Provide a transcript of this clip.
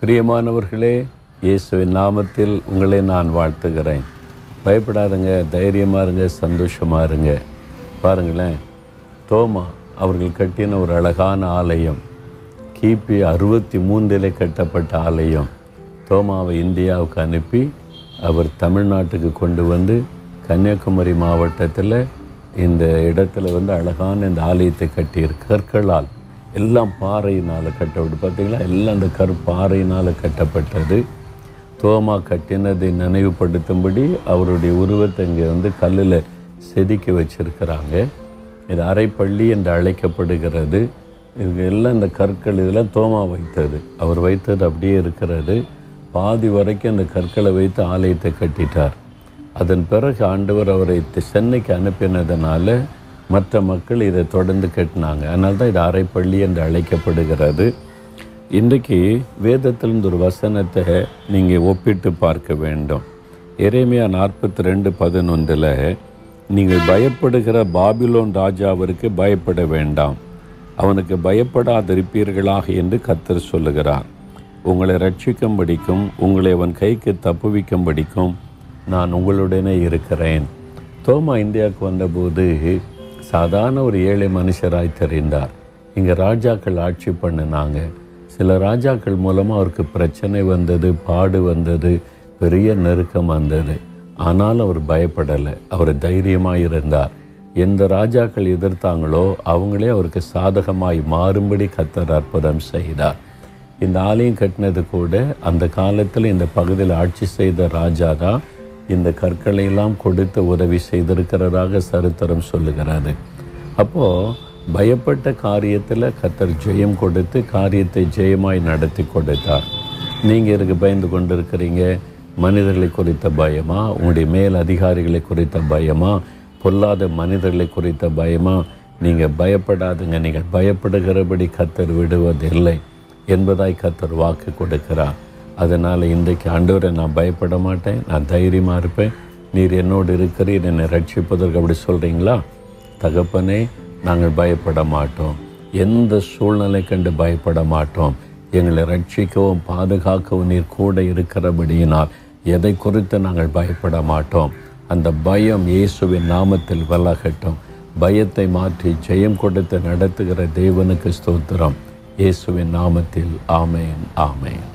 பிரியமானவர்களே இயேசுவின் நாமத்தில் உங்களை நான் வாழ்த்துகிறேன். பயப்படாதுங்க தைரியமாக இருங்க சந்தோஷமாக இருங்க. பாருங்களேன் தோமா அவர்கள் கட்டின ஒரு அழகான ஆலயம் கிபி அறுபத்தி மூன்றிலே கட்டப்பட்ட ஆலயம். தோமாவை இந்தியாவுக்கு அனுப்பி அவர் தமிழ்நாட்டுக்கு கொண்டு வந்து கன்னியாகுமரி மாவட்டத்தில் இந்த இடத்துல வந்து அழகான இந்த ஆலயத்தை கட்டியிருக்கற்களால் எல்லாம் பாறையினால் கட்டப்பட்டு பார்த்தீங்களா? எல்லாம் அந்த கற்பாறையினால் கட்டப்பட்டது. தோமா கட்டினதை நினைவுபடுத்தும்படி அவருடைய உருவத்தை இங்கே வந்து கல்லில் செதுக்கி வச்சிருக்கிறாங்க. இது அரைப்பள்ளி என்று அழைக்கப்படுகிறது. இது எல்லாம் இந்த கற்கள் இதெல்லாம் தோமா வைத்தது. அவர் வைத்தது அப்படியே இருக்கிறது. பாதி வரைக்கும் அந்த கற்களை வைத்து ஆலயத்தை கட்டிட்டார். அதன் பிறகு ஆண்டவர் அவரை சென்னைக்கு அனுப்பினதுனால மற்ற மக்கள் இதை தொடர்ந்து கட்டினாங்க. அதனால தான் இது அரைப்பள்ளி என்று அழைக்கப்படுகிறது. இன்றைக்கு வேதத்திலிருந்து ஒரு வசனத்தை நீங்கள் ஒப்பிட்டு பார்க்க வேண்டும். எரேமியா நாற்பத்தி ரெண்டு பதினொன்றில் நீங்கள் பயப்படுகிற பாபிலோன் ராஜாவிற்கு பயப்பட வேண்டாம். அவனுக்கு பயப்படாதிருப்பீர்களாக என்று கத்தர் சொல்லுகிறார். உங்களை ரட்சிக்கும்படிக்கும் உங்களை அவன் கைக்கு தப்புவிக்கும்படிக்கும் நான் உங்களுடனே இருக்கிறேன். தோமா இந்தியாவுக்கு வந்தபோது சாதாரண ஒரு ஏழை மனுஷராய் தெரிந்தார். இங்கே ராஜாக்கள் ஆட்சி பண்ணினாங்க. சில ராஜாக்கள் மூலமாக அவருக்கு பிரச்சனை வந்தது பாடு வந்தது பெரிய நெருக்கம் வந்தது. ஆனாலும் அவர் பயப்படலை. அவர் தைரியமாக இருந்தார். எந்த ராஜாக்கள் எதிர்த்தாங்களோ அவங்களே அவருக்கு சாதகமாய் மாறும்படி கத்தர் அற்புதம் செய்தார். இந்த ஆலயம் கட்டினது கூட அந்த காலத்தில் இந்த பகுதியில் ஆட்சி செய்த ராஜா தான் இந்த கற்களை எல்லாம் கொடுத்து உதவி செய்திருக்கிறதாக சரித்திரம் சொல்லுகிறாரு அப்போது பயப்பட்ட காரியத்தில் கத்தர் ஜெயம் கொடுத்து காரியத்தை ஜெயமாய் நடத்தி கொடுத்தார். நீங்கள் இதுக்கு பயந்து கொண்டு இருக்கிறீங்க மனிதர்களை குறித்த பயமா? உங்களுடைய மேல் அதிகாரிகளை குறித்த பயமா? பொல்லாத மனிதர்களை குறித்த பயமா? நீங்கள் பயப்படாதுங்க. நீங்கள் பயப்படுகிறபடி கத்தர் விடுவதில்லை என்பதாய் கத்தர் வாக்கு கொடுக்கிறார். அதனால் இன்றைக்கு ஆண்டவரை நான் பயப்பட மாட்டேன். நான் தைரியமாக இருப்பேன். நீர் என்னோடு இருக்கிறீர். என்னை ரட்சிப்பதற்கு அப்படி சொல்கிறீங்களா தகப்பனே நாங்கள் பயப்பட மாட்டோம். எந்த சூழ்நிலை கண்டு பயப்பட மாட்டோம். எங்களை ரட்சிக்கவும் பாதுகாக்கவும் நீர் கூட இருக்கிறபடியினால் எதை குறித்து நாங்கள் பயப்பட மாட்டோம். அந்த பயம் இயேசுவின் நாமத்தில் விலகட்டும். பயத்தை மாற்றி ஜெயம் கொடுத்து நடத்துகிற தேவனுக்கு ஸ்தோத்திரம். இயேசுவின் நாமத்தில் ஆமேன் ஆமேன்.